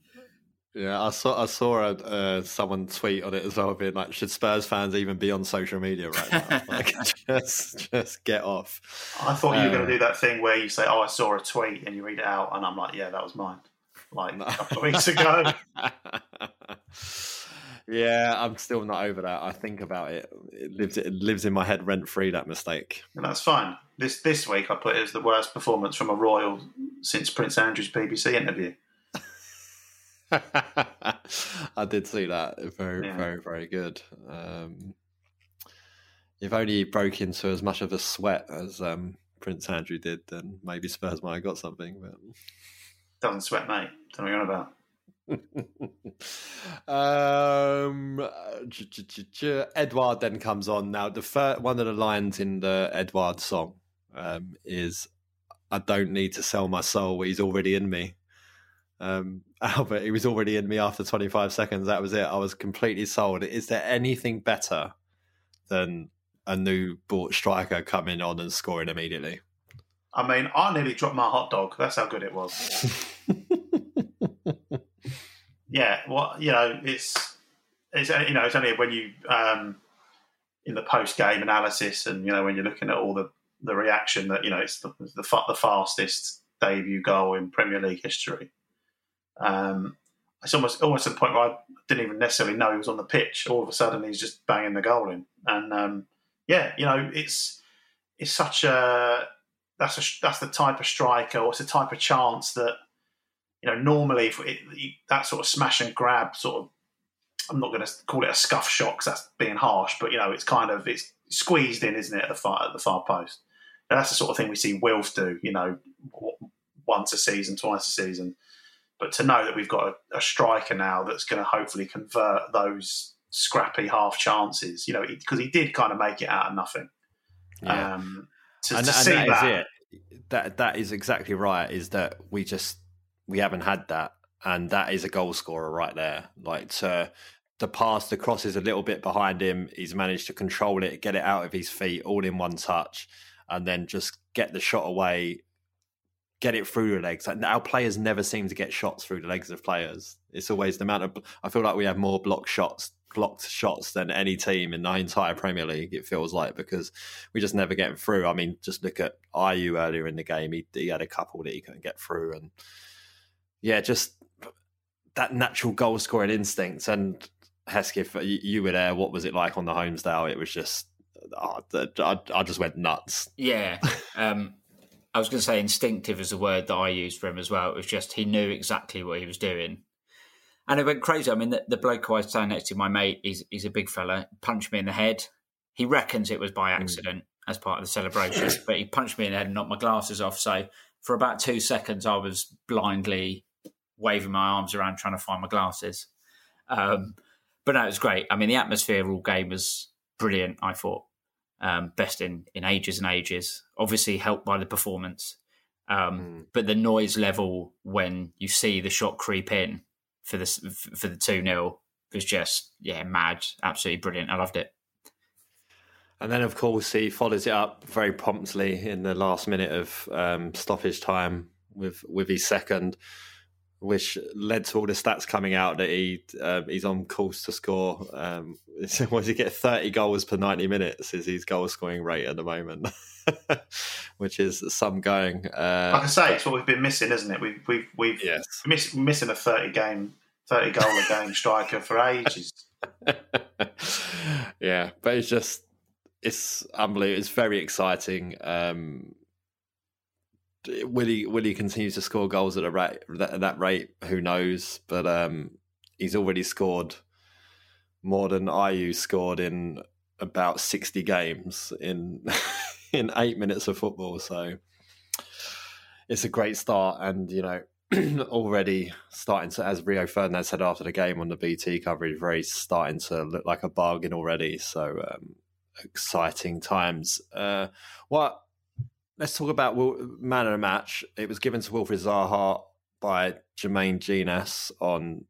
Yeah, I saw I saw a, uh, someone tweet on it as well, being like, "Should Spurs fans even be on social media right now? like, just just get off." I thought you were going to uh, do that thing where you say, "Oh, I saw a tweet," and you read it out, and I'm like, "Yeah, that was mine." Like no. a couple of weeks ago. yeah, I'm still not over that. I think about it. It lives it lives in my head rent free. That mistake. And that's fine. This this week I put it as the worst performance from a royal since Prince Andrew's BBC interview. I did see that. Very, yeah. very, very good. Um, if only he broke into as much of a sweat as um, Prince Andrew did, then maybe Spurs might have got something. But doesn't sweat, mate. Don't know about. um, Edouard then comes on now. The first, one of the lines in the Edouard song um, is, "I don't need to sell my soul; he's already in me." Um, Albert, he was already in me after 25 seconds. That was it. I was completely sold. Is there anything better than a new bought striker coming on and scoring immediately? I mean, I nearly dropped my hot dog. That's how good it was. yeah, well, you know, it's it's you know, it's only when you um, in the post game analysis and you know when you're looking at all the the reaction that you know it's the the, the fastest debut goal in Premier League history. Um, it's almost almost to the point where I didn't even necessarily know he was on the pitch. All of a sudden, he's just banging the goal in, and um, yeah, you know, it's it's such a that's a that's the type of striker, or it's the type of chance that you know normally if it, that sort of smash and grab sort of. I'm not going to call it a scuff shot because that's being harsh, but you know, it's kind of it's squeezed in, isn't it, at the far at the far post. And that's the sort of thing we see Wilf do, you know, once a season, twice a season. But to know that we've got a, a striker now that's going to hopefully convert those scrappy half chances, you know, because he, he, did kind of make it out of nothing. Yeah. Um, to, and, to and that, that is it. That that is exactly right. Is that we just we haven't had that, and that is a goal scorer right there. Like to the pass, the cross is a little bit behind him. He's managed to control it, get it out of his feet, all in one touch, and then just get the shot away get it through the legs. Our players never seem to get shots through the legs of players. It's always the amount of. I feel like we have more block shots, blocked shots than any team in the entire Premier League. It feels like because we just never get through. I mean, just look at Ayew earlier in the game. He, he had a couple that he couldn't get through, and yeah, just that natural goal scoring instinct. And Hesketh, you, you were there. What was it like on the Holmesdale? It was just. Oh, I, I just went nuts. Yeah. Um, I was going to say instinctive is a word that I used for him as well. It was just he knew exactly what he was doing. And it went crazy. I mean, the, the bloke who I stand next to, my mate, he's, he's a big fella, punched me in the head. He reckons it was by hmm. accident mm. as part of the celebration, but he punched me in the head and knocked my glasses off. So for about two seconds, I was blindly waving my arms around trying to find my glasses. Um, but no, it was great. I mean, the atmosphere of all game was brilliant, I thought um, best in, in ages and ages. Obviously, helped by the performance, um, mm. but the noise level when you see the shot creep in for this for the two 0 was just yeah mad, absolutely brilliant. I loved it. And then, of course, he follows it up very promptly in the last minute of um, stoppage time with with his second which led to all the stats coming out that he uh, he's on course to score. Um, was he get thirty goals per ninety minutes? Is his goal scoring rate at the moment, which is some going. Uh, like I say, it's what we've been missing, isn't it? We've we've we've yes. miss, missing a thirty game, thirty goal a game striker for ages. yeah, but it's just it's unbelievable. It's very exciting. Um, will he will he continue to score goals at a rate that, that rate? Who knows? But um, he's already scored more than Ayew scored in about sixty games in in eight minutes of football. So it's a great start, and you know already starting to, as Rio Ferdinand said after the game on the BT coverage, very starting to look like a bargain already. So um, exciting times. Uh, what? Let's talk about Wil- man of the match. It was given to Wilfried Zaha by Jermaine Jenas on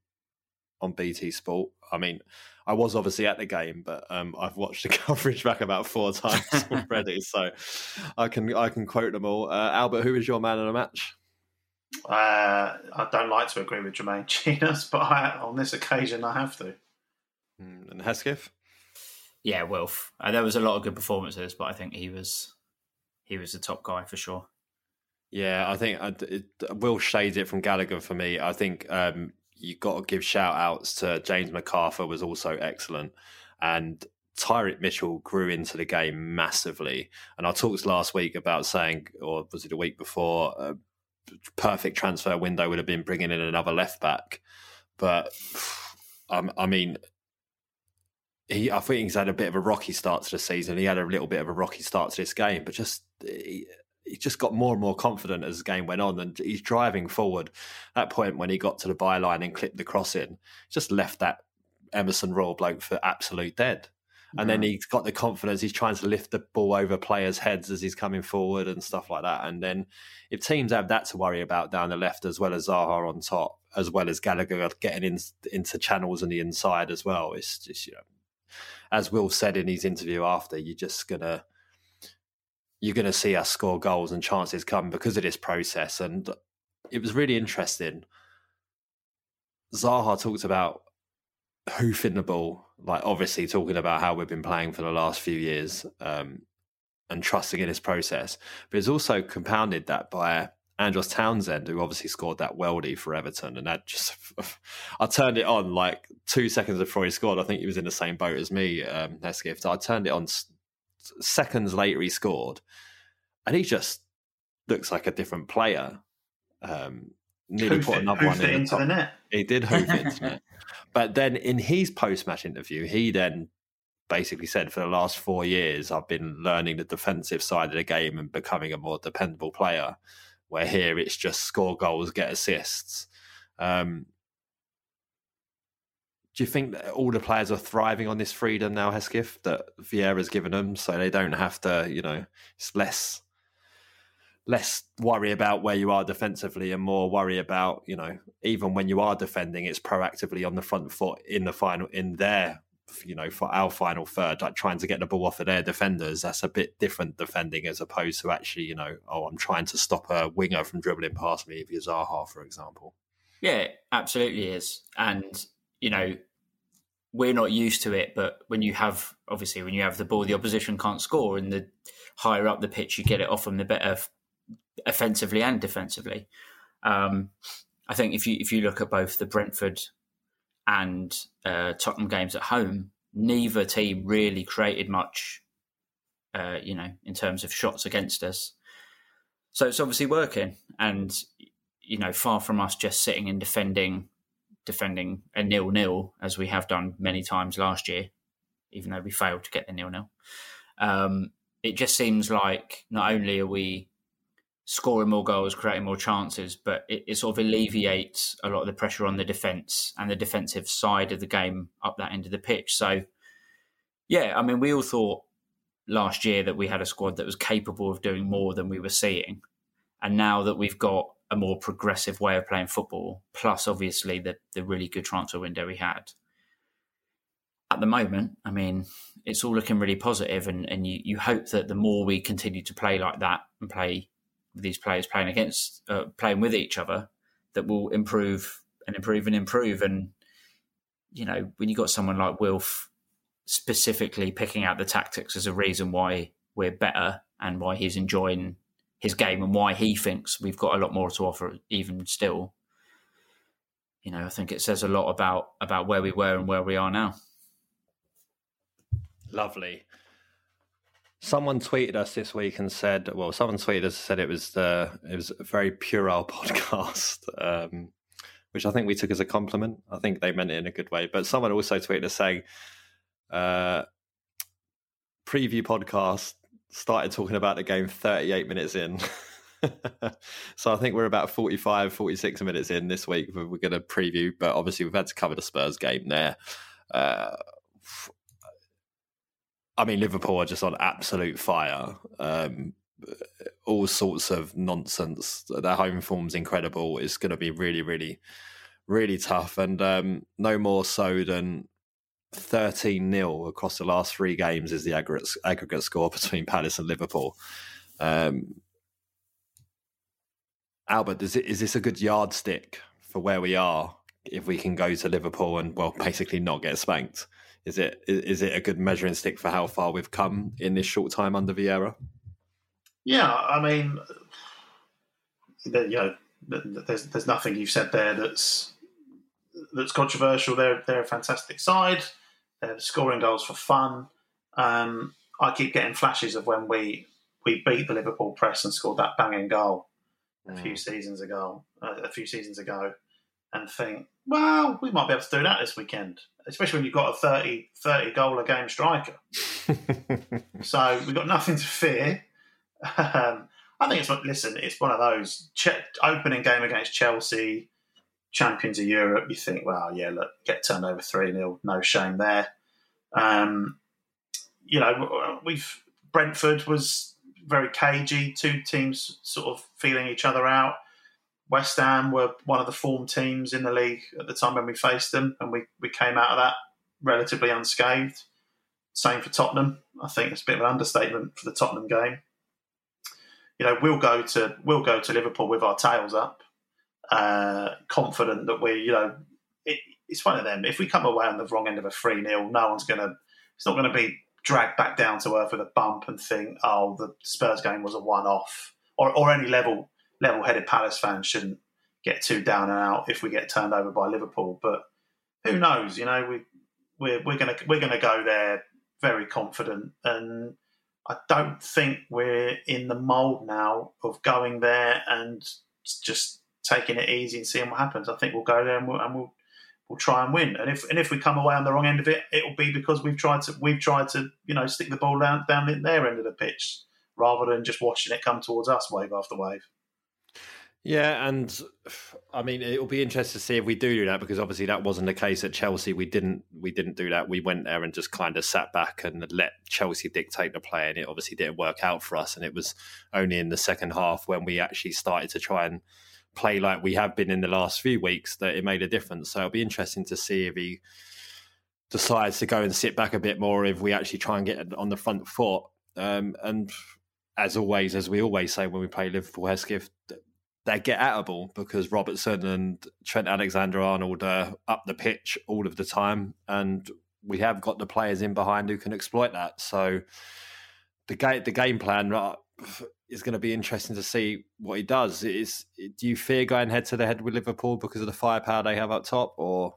on BT Sport. I mean, I was obviously at the game, but um, I've watched the coverage back about four times already, so I can I can quote them all. Uh, Albert, who is your man of the match? Uh, I don't like to agree with Jermaine Jenas, but I, on this occasion I have to. Mm, And Hesketh? Yeah, Wilf. Uh, there was a lot of good performances, but I think he was he was the top guy for sure. Yeah, I think I, it, Will shades it from Gallagher for me. I think um, you got to give shout outs to James McArthur was also excellent, and Tyrick Mitchell grew into the game massively. And I talked last week about saying, or was it a week before, a perfect transfer window would have been bringing in another left back, but I mean. He, I think he's had a bit of a rocky start to the season. He had a little bit of a rocky start to this game, but just he, he just got more and more confident as the game went on, and he's driving forward. That point when he got to the byline and clipped the cross in, just left that Emerson Royal bloke for absolute dead. And then he's got the confidence. He's trying to lift the ball over players' heads as he's coming forward and stuff like that. And then if teams have that to worry about down the left as well as Zaha on top, as well as Gallagher getting in, into channels on the inside as well, it's just you know, as Will said in his interview after, you're just gonna you're to see us score goals and chances come because of this process. And it was really interesting. Zaha talked about hoofing the ball, like obviously talking about how we've been playing for the last few years um, and trusting in this process. But it's also compounded that by Andros Townsend, who obviously scored that weldy for Everton. And that just, I turned it on like two seconds before he scored. I think he was in the same boat as me, um, Hesketh. I turned it on seconds later he scored, and he just looks like a different player. Um, nearly Hoof put another one in into the net. He did hoof it into net. But then in his post-match interview, he then basically said, "For the last four years, I've been learning the defensive side of the game and becoming a more dependable player." Where here it's just score goals, get assists. Um, do you think that all the players are thriving on this freedom now, Hesketh, that Vieira's given them, so they don't have to, you know, it's less less worry about where you are defensively and more worry about, you know, even when you are defending, it's proactively on the front foot in the final in their you know, for our final third, like trying to get the ball off of their defenders, that's a bit different defending as opposed to actually, you know, oh, I'm trying to stop a winger from dribbling past me, if you're Zaha, for example. Yeah, absolutely is. And, you know, we're not used to it, but when you have, obviously, when you have the ball, the opposition can't score, and the higher up the pitch you get it off them, the better offensively and defensively. Um, I think if you if you look at both the Brentford and uh, Tottenham games at home, neither team really created much, uh, you know, in terms of shots against us. So it's obviously working, and you know, far from us just sitting and defending, defending a nil nil as we have done many times last year, even though we failed to get the nil nil. Um, it just seems like not only are we scoring more goals, creating more chances, but it, it sort of alleviates a lot of the pressure on the defence and the defensive side of the game up that end of the pitch. So, yeah, I mean, we all thought last year that we had a squad that was capable of doing more than we were seeing. And now that we've got a more progressive way of playing football, plus obviously the, the really good transfer window we had, at the moment, I mean, it's all looking really positive, and, and you, you hope that the more we continue to play like that and play these players playing against, uh, playing with each other, that will improve and improve and improve. And you know, when you got someone like Wilf specifically picking out the tactics as a reason why we're better and why he's enjoying his game and why he thinks we've got a lot more to offer, even still. You know, I think it says a lot about about where we were and where we are now. Lovely. Someone tweeted us this week and said, well, someone tweeted us and said it was the it was a very puerile podcast, um, which I think we took as a compliment. I think they meant it in a good way. But someone also tweeted us saying, uh, preview podcast started talking about the game 38 minutes in. so I think we're about 45, 46 minutes in this week. We're going to preview, but obviously we've had to cover the Spurs game there. Uh, I mean, Liverpool are just on absolute fire. Um, all sorts of nonsense. Their home form's incredible. It's going to be really, really, really tough. And um, no more so than 13 0 across the last three games is the aggregate, aggregate score between Palace and Liverpool. Um, Albert, is, it, is this a good yardstick for where we are if we can go to Liverpool and, well, basically not get spanked? Is it is it a good measuring stick for how far we've come in this short time under Vieira? Yeah, I mean, you know, there's there's nothing you've said there that's that's controversial. They're they're a fantastic side. They're scoring goals for fun. Um, I keep getting flashes of when we we beat the Liverpool press and scored that banging goal a few mm. seasons ago. Uh, a few seasons ago, and think, well, we might be able to do that this weekend, especially when you've got a 30, 30 goal a game striker. so we've got nothing to fear. Um, I think it's listen, it's one of those opening game against Chelsea, champions of Europe. You think, well, yeah, look, get turned over three 0 no shame there. Um, you know, we've Brentford was very cagey, two teams sort of feeling each other out. West Ham were one of the form teams in the league at the time when we faced them, and we, we came out of that relatively unscathed. Same for Tottenham. I think it's a bit of an understatement for the Tottenham game. You know, we'll go to we'll go to Liverpool with our tails up, uh, confident that we, you know, it, it's one of them. If we come away on the wrong end of a three 0 no one's gonna. It's not going to be dragged back down to earth with a bump and think, oh, the Spurs game was a one off, or or any level level-headed Palace fans shouldn't get too down and out if we get turned over by Liverpool. But who knows? You know, we we're we're gonna we're gonna go there very confident, and I don't think we're in the mould now of going there and just taking it easy and seeing what happens. I think we'll go there and we'll, and we'll we'll try and win. And if and if we come away on the wrong end of it, it'll be because we've tried to we've tried to you know stick the ball down down their end of the pitch rather than just watching it come towards us wave after wave. Yeah, and I mean it'll be interesting to see if we do do that because obviously that wasn't the case at Chelsea. We didn't we didn't do that. We went there and just kind of sat back and let Chelsea dictate the play, and it obviously didn't work out for us. And it was only in the second half when we actually started to try and play like we have been in the last few weeks that it made a difference. So it'll be interesting to see if he decides to go and sit back a bit more, if we actually try and get on the front foot. Um, and as always, as we always say when we play Liverpool Hesketh, they get atable because Robertson and Trent Alexander Arnold are up the pitch all of the time, and we have got the players in behind who can exploit that. So the game, the game plan uh, is going to be interesting to see what he does. Is do you fear going head to head with Liverpool because of the firepower they have up top, or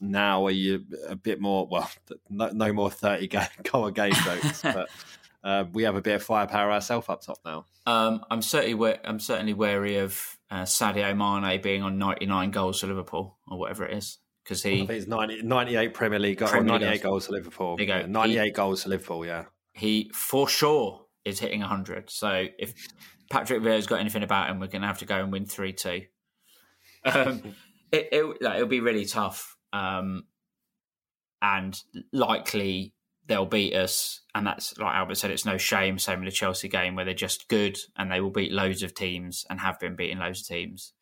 now are you a bit more? Well, no, no more thirty goal a game jokes, but uh, we have a bit of firepower ourselves up top now. Um, I'm certainly I'm certainly wary of uh, Sadio Mane being on 99 goals for Liverpool or whatever it is because he I think it's 90, 98 Premier League goals, 98 goals for Liverpool. There you go. Yeah, 98 he, goals for Liverpool. Yeah, he for sure is hitting 100. So if Patrick Vieira's got anything about him, we're going to have to go and win three two. Um, it, it like, it'll be really tough, um, and likely they'll beat us. And that's like Albert said, it's no shame. Same in the Chelsea game where they're just good and they will beat loads of teams and have been beating loads of teams.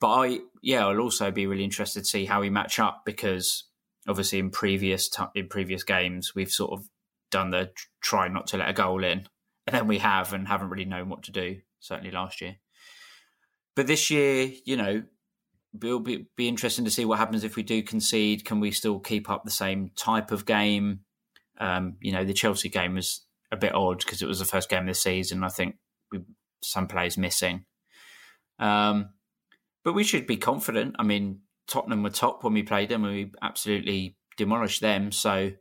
But I, yeah, I'll also be really interested to see how we match up because obviously in previous in previous games we've sort of done the try not to let a goal in, and then we have and haven't really known what to do. Certainly last year, but this year, you know, it'll be, be interesting to see what happens if we do concede. Can we still keep up the same type of game? Um, you know, the Chelsea game was a bit odd because it was the first game of the season. I think we, some players missing. Um, but we should be confident. I mean, Tottenham were top when we played them, and we absolutely demolished them. So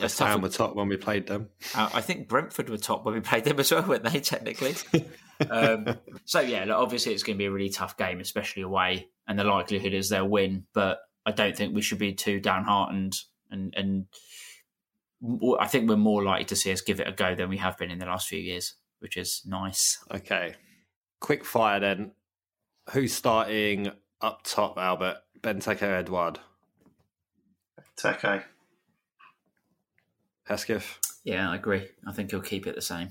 West Ham were top when we played them. Uh, I think Brentford were top when we played them as well, weren't they? Technically. um, so yeah, look, obviously it's going to be a really tough game, especially away, and the likelihood is they'll win. But I don't think we should be too downhearted and and I think we're more likely to see us give it a go than we have been in the last few years, which is nice. Okay. quick fire then. Who's starting up top, Albert? Benteke or Edouard? Teke. Hesketh? Yeah, I agree. I think he'll keep it the same.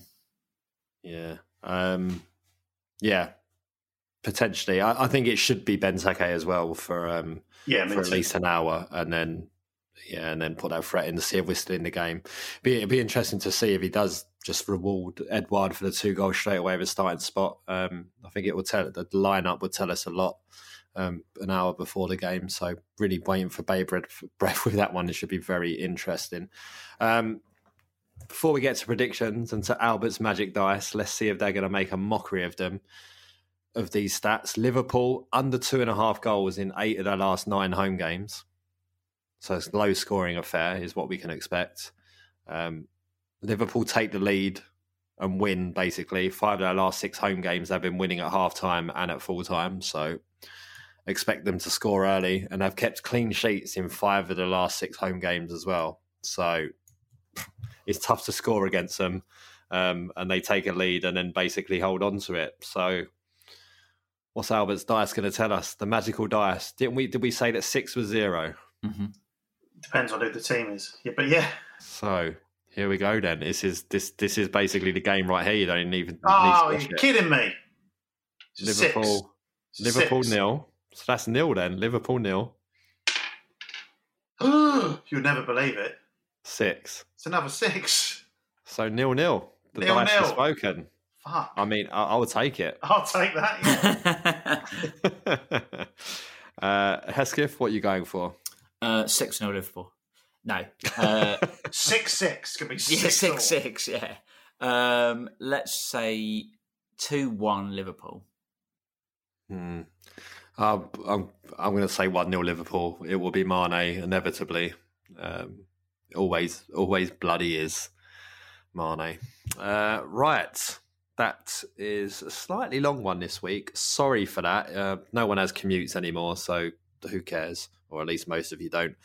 Yeah. Um, yeah. Potentially. I, I think it should be Benteke as well for um, Yeah, for at least an hour and then yeah, and then put that threat in to see if we're still in the game. Be it'd be interesting to see if he does just reward Edouard for the two goals straight away of a starting spot. Um, I think it will tell the lineup would tell us a lot um, an hour before the game. So really waiting for Bay Breath, breath with that one. It should be very interesting. Um, before we get to predictions and to Albert's magic dice, let's see if they're going to make a mockery of them. Of these stats, Liverpool under two and a half goals in eight of their last nine home games. So it's low scoring affair is what we can expect. Um, Liverpool take the lead and win basically. Five of their last six home games they've been winning at half time and at full time. So expect them to score early. And they've kept clean sheets in five of the last six home games as well. So it's tough to score against them. Um, and they take a lead and then basically hold on to it. So what's Albert's dice going to tell us? The magical dice. Didn't we? Did we say that six was 0 hmm Depends on who the team is. Yeah, but yeah. So here we go. Then this is this this is basically the game right here. You don't even Oh, you're it. kidding me. Liverpool, Six. Liverpool Six. nil. So that's nil then. Liverpool nil You'll never believe it. six. It's another six. So nil nil. The Nil, dice nil. spoken. Fuck. I mean, I, I would take it. I'll take that. Yeah. uh, Hesketh, what are you going for? Uh, six 0 Liverpool. No, uh, six six could be six yeah, six. six six. Yeah. Um, let's say two one Liverpool. Hmm. Um, I'm I'm going to say one 0 Liverpool. It will be Mane inevitably. Um, always always bloody is Mane. Uh, right, that is a slightly long one this week. Sorry for that. Uh, no one has commutes anymore, so who cares? Or at least most of you don't.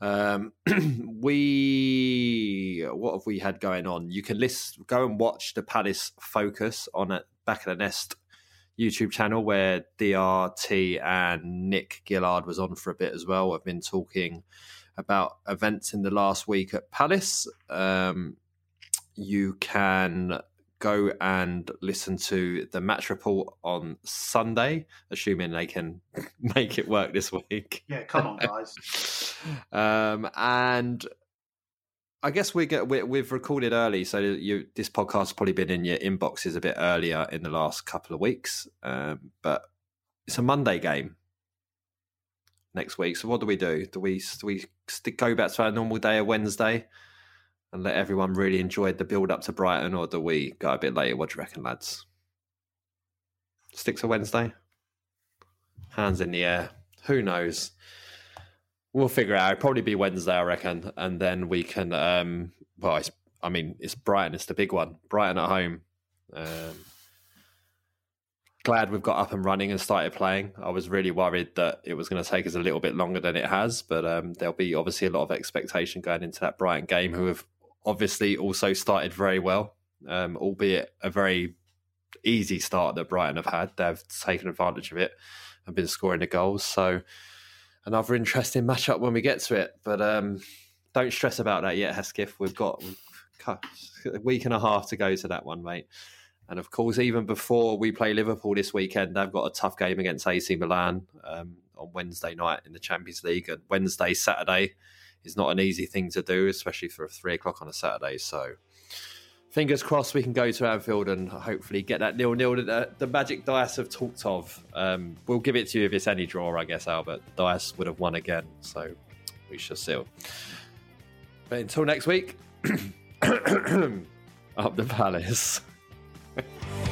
Um, we what have we had going on? You can list go and watch the Palace Focus on at Back of the Nest YouTube channel where DRT and Nick Gillard was on for a bit as well. I've been talking about events in the last week at Palace. Um, you can go and listen to the match report on Sunday, assuming they can make it work this week. Yeah, come on, guys. um, and I guess we get we, we've recorded early, so you this podcast has probably been in your inboxes a bit earlier in the last couple of weeks. Um, but it's a Monday game next week. So what do we do? Do we do we go back to our normal day of Wednesday and let everyone really enjoy the build up to Brighton, or do we go a bit later? What do you reckon, lads? Stick to Wednesday. Hands in the air. Who knows? We'll figure it out. It'll probably be Wednesday, I reckon, and then we can. Um, well, it's, I mean, it's Brighton. It's the big one. Brighton at home. Um, glad we've got up and running and started playing. I was really worried that it was going to take us a little bit longer than it has, but um, there'll be obviously a lot of expectation going into that Brighton game, who have obviously also started very well, um, albeit a very easy start that Brighton have had. They've taken advantage of it and been scoring the goals. So another interesting matchup when we get to it. But um, don't stress about that yet, Hesketh. We've got a week and a half to go to that one, mate. And of course, even before we play Liverpool this weekend, they've got a tough game against AC Milan um, on Wednesday night in the Champions League. And Wednesday, Saturday is not an easy thing to do, especially for three o'clock on a Saturday. So fingers crossed we can go to Anfield and hopefully get that nil nil that the, the magic dice have talked of. Um, we'll give it to you if it's any draw, I guess, Albert. Dice would have won again, so we shall see. But until next week, up the palace.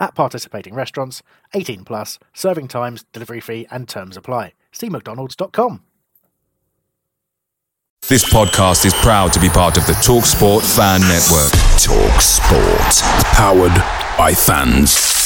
At participating restaurants, 18 plus, serving times, delivery fee, and terms apply. See McDonald's.com. This podcast is proud to be part of the TalkSport Fan Network. Talk Sport. Powered by fans.